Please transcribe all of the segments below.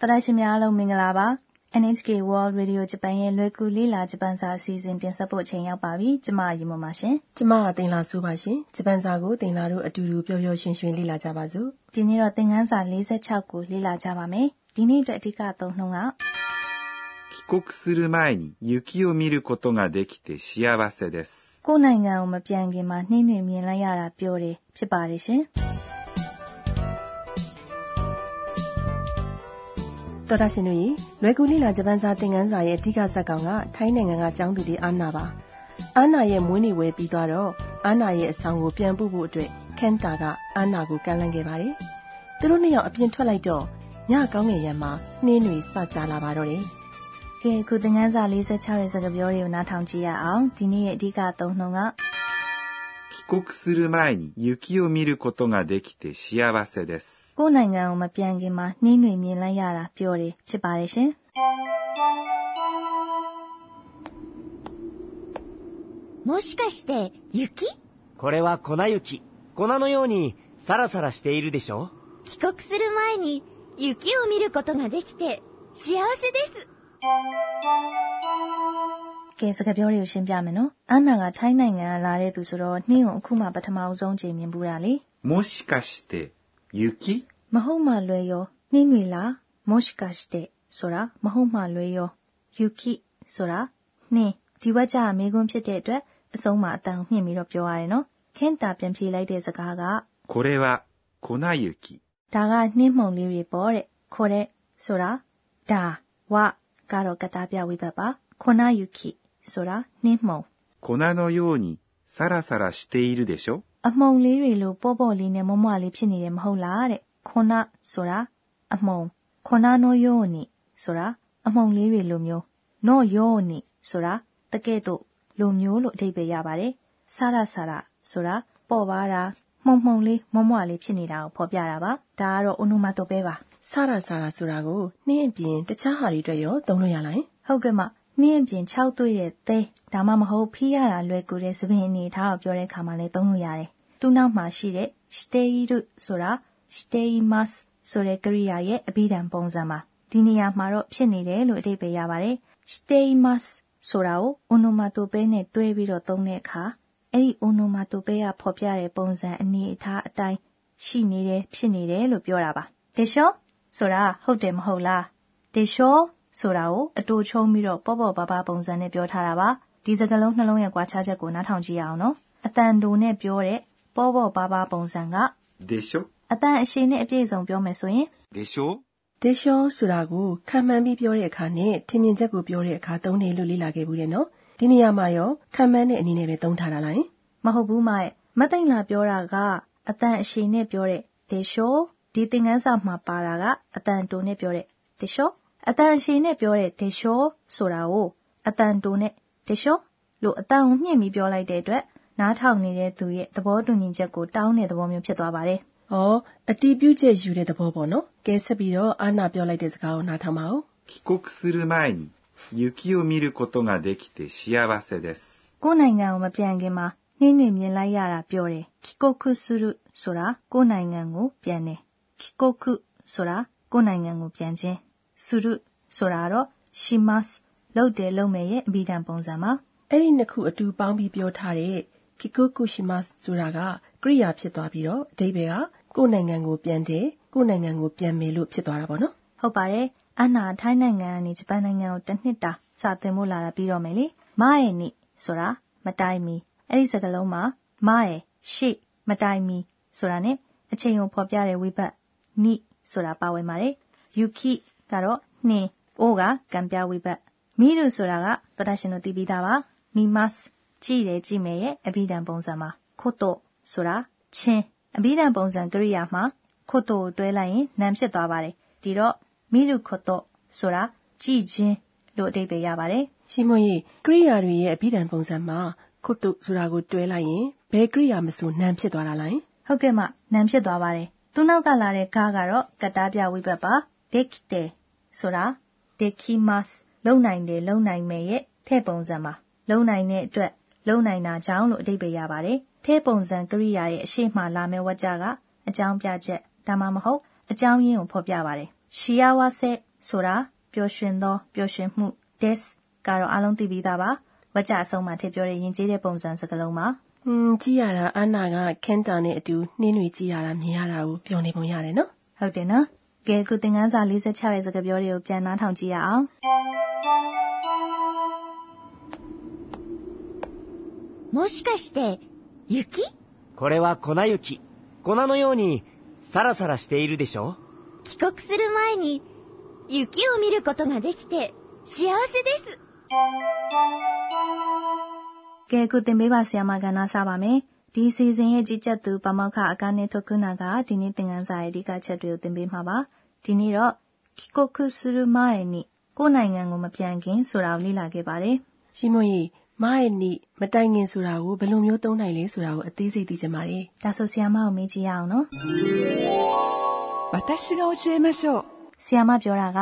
တော်ရရှိများအားလုံးမင်္ဂလာပါ NHK World Radio Japan ရဲ့လွယ်ကူလေးလာဂျပန်စာအစီအစဉ်တင်ဆက်ဖို့အချိန်ရောက်ပါပြီကျမရီမပါရှင် ကျမကတင်လာဆိုပါရှင်ဂျပန်စာကိုတင်လာတို့အတူတူပျော်ပျော်ရွှင်ရွှင်လေ့လာကြပါစို့ ဒီနေ့တော့သင်ခန်းစာ46ကိုလေ့လာကြပါမယ်ဒီနေ့အတွက်အဓိကအသုံးနှုန်းက帰国する前に雪を見ることができて幸せです。ကိုယ်နိုင်ငံကိုမပြန်ခင်မှာနှင်းတွေမြင်လိုက်ရတာပြောတယ်ဖြစ်ပါတယ်ရှင် တော်တာရှင်တို့ရေလွယ်ကူလိလာဂျပန်စာသင်ခန်းစာရဲ့အဓိကဇာတ်ကောင်ကထိုင်းနိုင်ငံကကျောင်းသူတွေအာနာပါအာနာရဲ့မွေးနေ့ဝယ်ပြီးသွားတော့အာနာရဲ့အဆောင်ကိုပြန်ပို့ဖို့အတွက်ကန်တာကအာနာကိုကမ်းလှမ်းခဲ့ပါတယ်သူတို့နှစ်ယောက်အပြင်ထွက်လိုက်တော့ညကောင်းငယ်ရံမှာနှင်းတွေစကြလာပါတော့တယ်ကဲခုသင်ခန်းစာ46ရဲ့စကားပြောတွေကိုနားထောင်ကြည့်ရအောင်ဒီနေ့ရဲ့အဓိကအသုံးနှုန်းက帰国する前に雪を見ることができて幸せです。 ကိုယ်နိုင်ငံကိုမပြန်ခင်မှာနှင်းတွေမြင်လိုက်ရတာပြောတယ်ဖြစ်ပါတယ်ရှင်「もしかして雪これは粉雪。粉のようにサラサラしているでしょ帰国する前に雪を見ることができて幸せです。ကဲစကားပြောတွေကိုရှင်းပြမယ်နော်။အန်နာကထိုင်းနိုင်ငံကလာတဲ့သူဆိုတော့နှင်းကိုအခုမှပထမအဆုံးချိန်မြင်ဘူးတာလေ။もしかして 雪မဟုတ်မှလွယ်ရောနှင်းတွေလားもしかしてဆိုတာမဟုတ်မှလွယ်ရော雪ဆိုတာနှင်းဒီဝက်ကြမေးခွန်းဖြစ်တဲ့အတွက်အဆုံးမှာအတန်မြင့်ပြီးတော့ပြောရတယ်နော်။ခင်းတာပြန်ဖြေလိုက်တဲ့စကားကこれは粉雪ဒါကနှင်းမှုန်လေးတွေပေါ့တဲ့။ခေါ်တဲ့ဆိုတာဒါဝကတော့ကတားပြဝိဘတ်ပါ။粉雪ဆိုတာနှင်းမှုန်粉のようにサラサラしているでしょ အမှုန်လေးတွေလိုပေါ့ပေါ့လေးနဲ့မမွလေးဖြစ်နေတယ်မဟုတ်လားတဲ့ခုနဆိုတာအမှုန်ခုနနိုယောနီဆိုတာအမှုန်လေးတွေလိုမျိုးနောယောနီဆိုတာတကဲ့သို့လိုမျိုးလို့အဓိပ္ပာယ်ရပါတယ်ဆာရဆာရဆိုတာပေါ်ပါတာမှုံမှုံလေးမမွလေးဖြစ်နေတာကိုဖော်ပြတာပါဒါကတော့အိုနိုမာတိုပဲပါဆာရဆာရဆိုတာကိုနှင်းအပြင်တခြားဟာတွေအတွက်ရောသုံးလို့ရလားဟုတ်ကဲ့မနှင်းအပြင်၆သွေးတဲ့သဲဒါမှမဟုတ်ဖီးရတာလွယ်ကူတဲ့သပင်အနေထားကိုပြောတဲ့အခါမှာလည်းသုံးလို့ရတယ်။ သူ့နောက်မှာရှိတဲ့ steiru ဆိုတာ steimas ဆိုတဲ့ကရိယာရဲ့အဘိဓမ္ပုံစံပါ။ဒီနေရာမှာတော့ဖြစ်နေတယ်လို့အဓိပ္ပာယ်ရပါတယ်။ steimas ဆိုတာကို onomatope နဲ့တွဲပြီးတော့သုံးတဲ့အခါအဲ့ဒီ onomatope ကဖော်ပြတဲ့ပုံစံအနေအထားအတိုင်းရှိနေတယ်ဖြစ်နေတယ်လို့ပြောတာပါ။ဒေရှောဆိုတာဟုတ်တယ်မဟုတ်လား။ဒေရှောဆိုတာကိုအတူချုံပြီးတော့ပေါ့ပေါ့ပါပါပုံစံနဲ့ပြောထားတာပါဒီစကားလုံးနှလုံးရဲ့ကွာခြားချက်ကိုနားထောင်ကြည့်ရအောင်နော်အတန်တူနဲ့ပြောတဲ့ ပေါ့ပေါ့ပါပါပုံစံကでしょအတန်အရှိနဲ့အပြည့်စုံပြောမယ်ဆိုရင်でしょဒေရှောဆိုတာကိုခံမှန်းပြီးပြောတဲ့အခါနဲ့ထင်မြင်ချက်ကိုပြောတဲ့အခါသုံးတယ်လို့လေ့လာခဲ့ဘူးတယ်နော်ဒီနေရာမှာရောခံမှန်းတဲ့အနေနဲ့ပဲသုံးထားတာလားမဟုတ်ဘူးမရဲ့မသိမ့်လာပြောတာကအတန်အရှိနဲ့ပြောတဲ့ဒေရှောဒီသင်ခန်းစာမှာပါတာကအတန်တူနဲ့ပြောတဲ့ဒေရှောအတန်ရှည်နဲ့ပြောတဲ့ဒေရှောဆိုတာကိုအတန်တိုနဲ့ဒေရှောလို့အတန်ကိုမြင့်ပြီးပြောလိုက်တဲ့အတွက် နားထောင်နေတဲ့သူရဲ့သဘောတူညီချက်ကိုတောင်းတဲ့သဘောမျိုးဖြစ်သွားပါတယ်။ဩအတီးပြုတ်ချက်ယူတဲ့သဘောပေါ့နော်။ကဲဆက်ပြီးတော့အာနာပြောလိုက်တဲ့စကားကိုနားထောင်ပါဦး။帰国する前に雪を見ることができて幸せです။ကိုယ်နိုင်ငံကိုမပြန်ခင်မှာနှင်းတွေမြင်လိုက်ရတာပြောတယ်။帰国するဆိုတာကိုယ်နိုင်ငံကိုပြန်တယ်။帰国ဆိုတာကိုယ်နိုင်ငံကိုပြန်ခြင်းစုရုဆိုတာတော့ shimas လုပ်တယ်လုပ်မယ်ရဲ့အဘိဓမ္ပုံစံပါအဲ့ဒီနှစ်ခုအတူပေါင်းပြီးပြောထားတဲ့ kikokushimas ဆိုတာကကရိယာဖြစ်သွားပြီးတော့အဓိပ္ပာယ်ကကိုယ်နိုင်ငံကိုပြန်တယ်ကိုယ်နိုင်ငံကိုပြန်မယ်လို့ဖြစ်သွားတာပေါ့နော်ဟုတ်ပါတယ်အနာထိုင်းနိုင်ငံကနေဂျပန်နိုင်ငံကိုတစ်နှစ်တာစာသင်ဖို့လာတာပြီးတော့မယ်လေမရဲ့နိဆိုတာမတိုင်မီအဲ့ဒီစကားလုံးမှာမရဲ့ရှေ့မတိုင်မီဆိုတာ ਨੇ အချိန်ကိုဖော်ပြတဲ့ဝိဘတ်နိဆိုတာပါဝင်ပါတယ်ယူခိကတော့နှင်းအိုးကကံပြဝိဘတ်မီရုဆိုတာကသောတာရှင်တို့သိပြီးသားပါမီမတ် ကြည့်တယ်ကြည့်မယ်ရဲ့အဘိဓမ္ပုံစံမှာခွတ်တော့ဆိုတာချင်းအဘိဓမ္ပုံစံကရိယာမှာခွတ်တော့တွဲလိုက်ရင်နံဖြစ်သွားပါတယ်ဒီတော့မိရုခွတ်တော့ဆိုတာကြည့်ခြင်းလို့အဓိပ္ပာယ်ရပါတယ်ရှင်မွန်ရေကရိယာတွေရဲ့အဘိဓမ္ပုံစံမှာခွတ်တော့ဆိုတာကိုတွဲလိုက်ရင်ဘယ်ကရိယာမဆိုနံဖြစ်သွားတာလားဟုတ်ကဲ့မနံဖြစ်သွားပါတယ်သူနောက်ကလာတဲ့ကားကတော့ကတားပြဝိဘတ်ပါဒက်ခိတေဆိုတာဒက်ခိမတ်လုံနိုင်တယ်လုံနိုင်မယ်ရဲ့ထဲ့ပုံစံမှာလုံနိုင်တဲ့အတွက် လုံနိုင်တာကြောင့်လို့အဓိပ္ပာယ်ရပါတယ်ထဲ့ပုံစံကရိယာရဲ့အရှိမှလာမဲ့ဝကြကအကြောင်းပြချက်ဒါမှမဟုတ်အကြောင်းရင်းကိုဖော်ပြပါတယ်ရှီယာဝါဆက်ဆိုတာပျော်ရွှင်သောပျော်ရွှင်မှု des ကတော့အားလုံးသိပြီးသားပါဝကြအဆုံးမှာထည့်ပြောတဲ့ယဉ်ကျေးတဲ့ပုံစံစကားလုံးပါ။ဟွန်းကြည့်ရတာအန်နာကခင်တာနဲ့အတူနှင်းတွေကြည့်ရတာမြင်ရတာကိုပြောနေပုံရတယ်နော်ဟုတ်တယ်နော်ကဲအခုသင်ခန်းစာ46ရဲ့စကားပြောတွေကိုပြန်နှားထောင်ကြည့်ရအောင် もしかして、雪これは粉雪。粉のように、サラサラしているでしょ帰国する前に、雪を見ることができて、幸せです。 ကဲအခုသင်ပေးပါဆရာမကဏ္ဍစပါမယ်ဒီအစီအစဉ်ရဲ့ကြီးကြပ်သူပမောက္ခအကာနဲ့ထုတ်ခုနာကဒီနေ့သင်ခန်းစာရဲ့အဓိကချက်တွေကိုသင်ပေးမှာပါဒီနေ့တော့帰国する前にကိုယ်နိုင်ငံကိုမပြန်ခင်ဆိုတာကိုလေ့လာခဲ့ပါတယ် ။ရှိမွန်ကြီး မရဲ့နိမတိုင်ငင်ဆိုတာကိုဘယ်လိုမျိုးသုံးနိုင်လဲဆိုတာကိုအသေးစိတ်သိချင်ပါတယ် ဒါဆိုဆီယာမကိုမေးကြည့်ရအောင်နော် 私が教えましょう。 ဆီယာမပြောတာက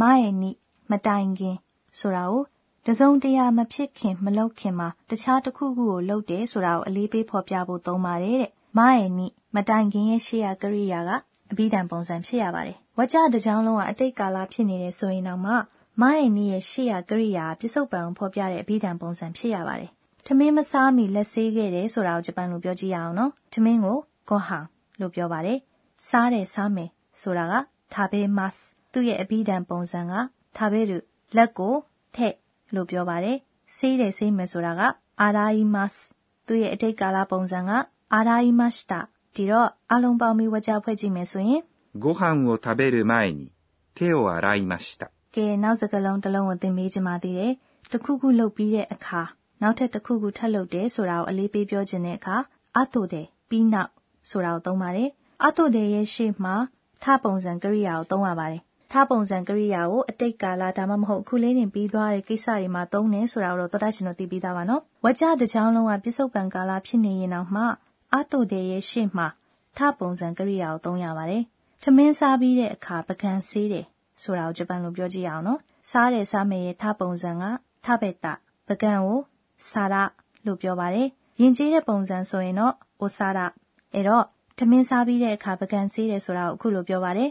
မရဲ့နိမတိုင်ခင်ဆိုတာကိုတစုံတရာမဖြစ်ခင်မလုပ်ခင်မှာတခြားတစ်ခုခုကိုလုပ်တယ်ဆိုတာကိုအလေးပေးဖော်ပြဖို့သုံးပါတယ်တဲ့မရဲ့နိမတိုင်ခင်ရဲ့ရှေ့ရကရိယာကအဘိဓမ္ပုံစံဖြစ်ရပါတယ်ဝကြတစ်ကြောင်းလုံးကအတိတ်ကာလဖြစ်နေတယ်ဆိုရင်တော့မှ မရဲ့နိရဲ့ရှေ့ရကရိယာကပြစ္ဆုတ်ပံကိုဖော်ပြတဲ့အဘိဓမ္ပုံစံဖြစ်ရပါတယ်ထမင်းမစားမီလက်ဆေးခဲ့တယ်ဆိုတာကိုဂျပန်လိုပြောကြည့်ရအောင်နော်ထမင်းကိုဂွန်ဟန်လို့ပြောပါတယ်စားတယ်စားမယ်ဆိုတာက 食べますသူ့ရဲ့အဘိဓမ္ပုံစံက食べるလက်ကိုထက်လို့ပြောပါတယ်ဆေးတယ်ဆေးမယ်ဆိုတာကအာရာ伊မတ်သူ့ရဲ့အတိတ်ကာလပုံစံကအာရာ伊မしたဒီတော့အလုံးပေါင်းပြီးဝကြဖွဲ့ကြည့်မယ်ဆိုရင် ご飯を食べる前に手を洗いました。 ကဲနောက်စကလုံးတစ်လုံးကိုသင်ပေးချင်ပါသေးတယ်တစ်ခုခုလုပ်ပြီးတဲ့အခါနောက်ထပ်တစ်ခုခုထပ်လုပ်တယ်ဆိုတာကိုအလေးပေးပြောချင်တဲ့အခါအတုတယ်ပြီးနောက်ဆိုတာကိုသုံးပါတယ်အတုတယ်ရဲ့ရှေ့မှာထပုံစံကရိယာကိုသုံးရပါတယ်ထပုံစံကရိယာကိုအတိတ်ကာလဒါမှမဟုတ်အခုလေးတင်ပြီးသွားတဲ့ကိစ္စတွေမှာသုံးတယ်ဆိုတာကိုတော့သောတာရှင်တို့သိပြီးသားပါနော်ဝကြတစ်ချောင်းလုံးကပြစ္ဆုတ်ပံကာလဖြစ်နေရင်တော့မှအတုတယ်ရဲ့ရှေ့မှာထပုံစံကရိယာကိုသုံးရပါတယ်ထမင်းစားပြီးတဲ့အခါပကံဆေးတယ် ဆိုတာကိုဂျပန်လိုပြောကြည့်ရအောင်နော်စားတယ်စားမယ်ရဲ့ထပုံစံကထဘက်တာပကံကိုစာရလို့ပြောပါတယ်ယဉ်ကျေးတဲ့ပုံစံဆိုရင်တော့အိုစာရအဲ့တော့ထမင်းစားပြီးတဲ့အခါပကံဆေးတယ်ဆိုတာကိုအခုလိုပြောပါတယ်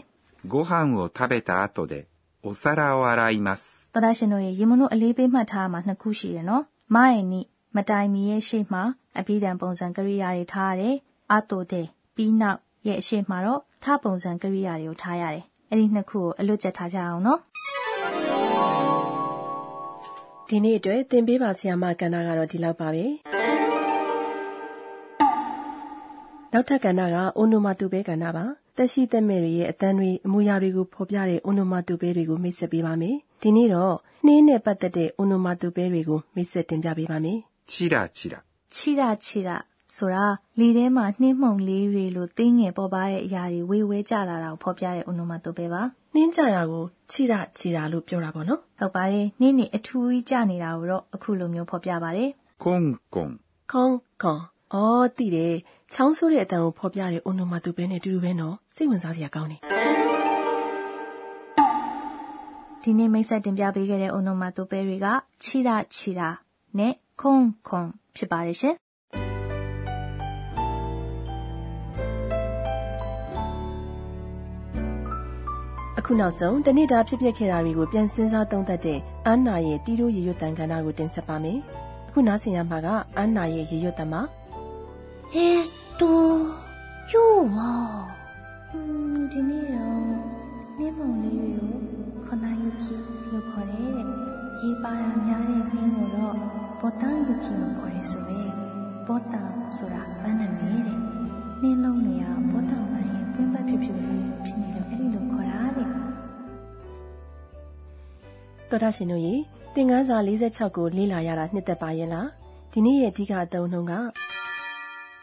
ご飯を食べた後でお皿を洗います。 သောတာရှင်တို့ရဲ့ရေမုံတို့အလေးပေးမှတ်ထားမှာနှစ်ခုရှိတယ်နော်မရဲ့နိမတိုင်မီရဲ့ရှေ့မှာအဘိဓမ္ပုံစံကရိယာတွေထားရတယ်အတိုတဲ့ပြီးနောက်ရဲ့အရှေ့မှာတော့ထပုံစံကရိယာတွေကိုထားရတယ် အဲ့ဒီနှစ်ခုကိုအလွတ်ကျက်ထားကြအောင်နော်ဒီနေ့အတွက်သင်ပေးပါဆရာမကန္နာကတော့ဒီလောက်ပါပဲနောက်ထပ်ကဏ္ဍကအိုနိုမာတူပဲကဏ္ဍပါတက်ရှိတက်မဲ့တွေရဲ့အတန်းတွေအမူအရာတွေကိုဖော်ပြတဲ့အိုနိုမာတူပဲတွေကိုမိတ်ဆက်ပေးပါမယ်ဒီနေ့တော့နှင်းနဲ့ပတ်သက်တဲ့အိုနိုမာတူပဲတွေကိုမိတ်ဆက်တင်ပြပေးပါမယ်ချီရာချီရာချီရာချီရာ ဆိုတာလေထဲမှာနှင်းမှုန်လေးတွေလိုသေးငယ်ပေါ်ပါတဲ့အရာတွေဝေဝဲကြလာတာကိုဖော်ပြတဲ့ onomato ပဲပါနှင်းကြတာကိုခြိရခြိတာလို့ပြောတာပေါ့နော်ဟုတ်ပါတယ်နှင်းနေအထူးကြီးကြနေတာကိုတော့အခုလိုမျိုးဖော်ပြပါတယ်ကွန်ကွန်ကွန်ကွန်အော်တိတယ်ချောင်းဆိုးတဲ့အတန်ကိုဖော်ပြတဲ့ onomato ပဲနဲ့အတူတူပဲနော်စိတ်ဝင်စားစရာကောင်းတယ်ဒီနေ့မိတ်ဆက်တင်ပြပေးခဲ့တဲ့ onomatopee တွေကခြိတာခြိတာနဲ့ခုံခုံဖြစ်ပါတယ်ရှင် အခုနောက်ဆုံးတနေ့တာဖြစ်ပျက်ခဲ့တာတွေကိုပြန်စင်းစားသုံးသပ်တဲ့အန်နာရဲ့တီးတို့ရေရွတ်တန်ကဏ္ဍကိုတင်ဆက်ပါမယ်။အခုနားဆင်ရမှာကအန်နာရဲ့ရေရွတ်တန်ပါ။ဟဲတိုယောဝါဒီနေ့တော့နင်းမုံလေးတွေကိုခနာယုခီလို့ခေါ်တယ်တဲ့။ရေပါတာများတဲ့ခင်းကိုတော့ဘောတန်လူခီလို့ခေါ်တယ်ဆိုပဲ။ဘောတန်ဆိုတာဗန်းနာမည်တဲ့။နင်းလုံးတွေကဘောတန်ပိုင်းပွင့်ပတ်ဖြစ်ဖြစ်လေးဖြစ်နေလို့အဲ့ဒီလိုခေါ်တာတဲ့ တော်တာရှင်တို့ရေသင်ခန်းစာ46ကိုလေ့လာရတာနှစ်သက်ပါရဲ့လားဒီနေ့ရဲ့အဓိကအသုံးနှုန်းက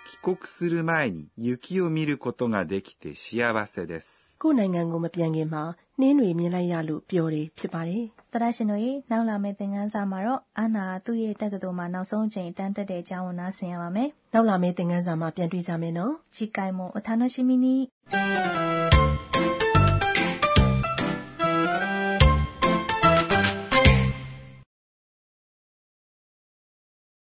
帰国する前に雪を見ることができて幸せです。 ကိုယ့်နိုင်ငံကိုမပြန်ခင်မှာနှင်းတွေမြင်လိုက်ရလို့ပျော်တယ်ဖြစ်ပါတယ် တရရှင်တို့ရေနောက်လာမယ့်သင်ခန်းစာမှာတော့အာနာကသူ့ရဲ့တက္ကသိုလ်မှာနောက်ဆုံးအချိန်အတန်းတက်တဲ့အကြောင်းကိုနားဆင်ရပါမယ် နောက်လာမယ့်သင်ခန်းစာမှာပြန်တွေ့ကြမယ်နော် 次回もお楽しみに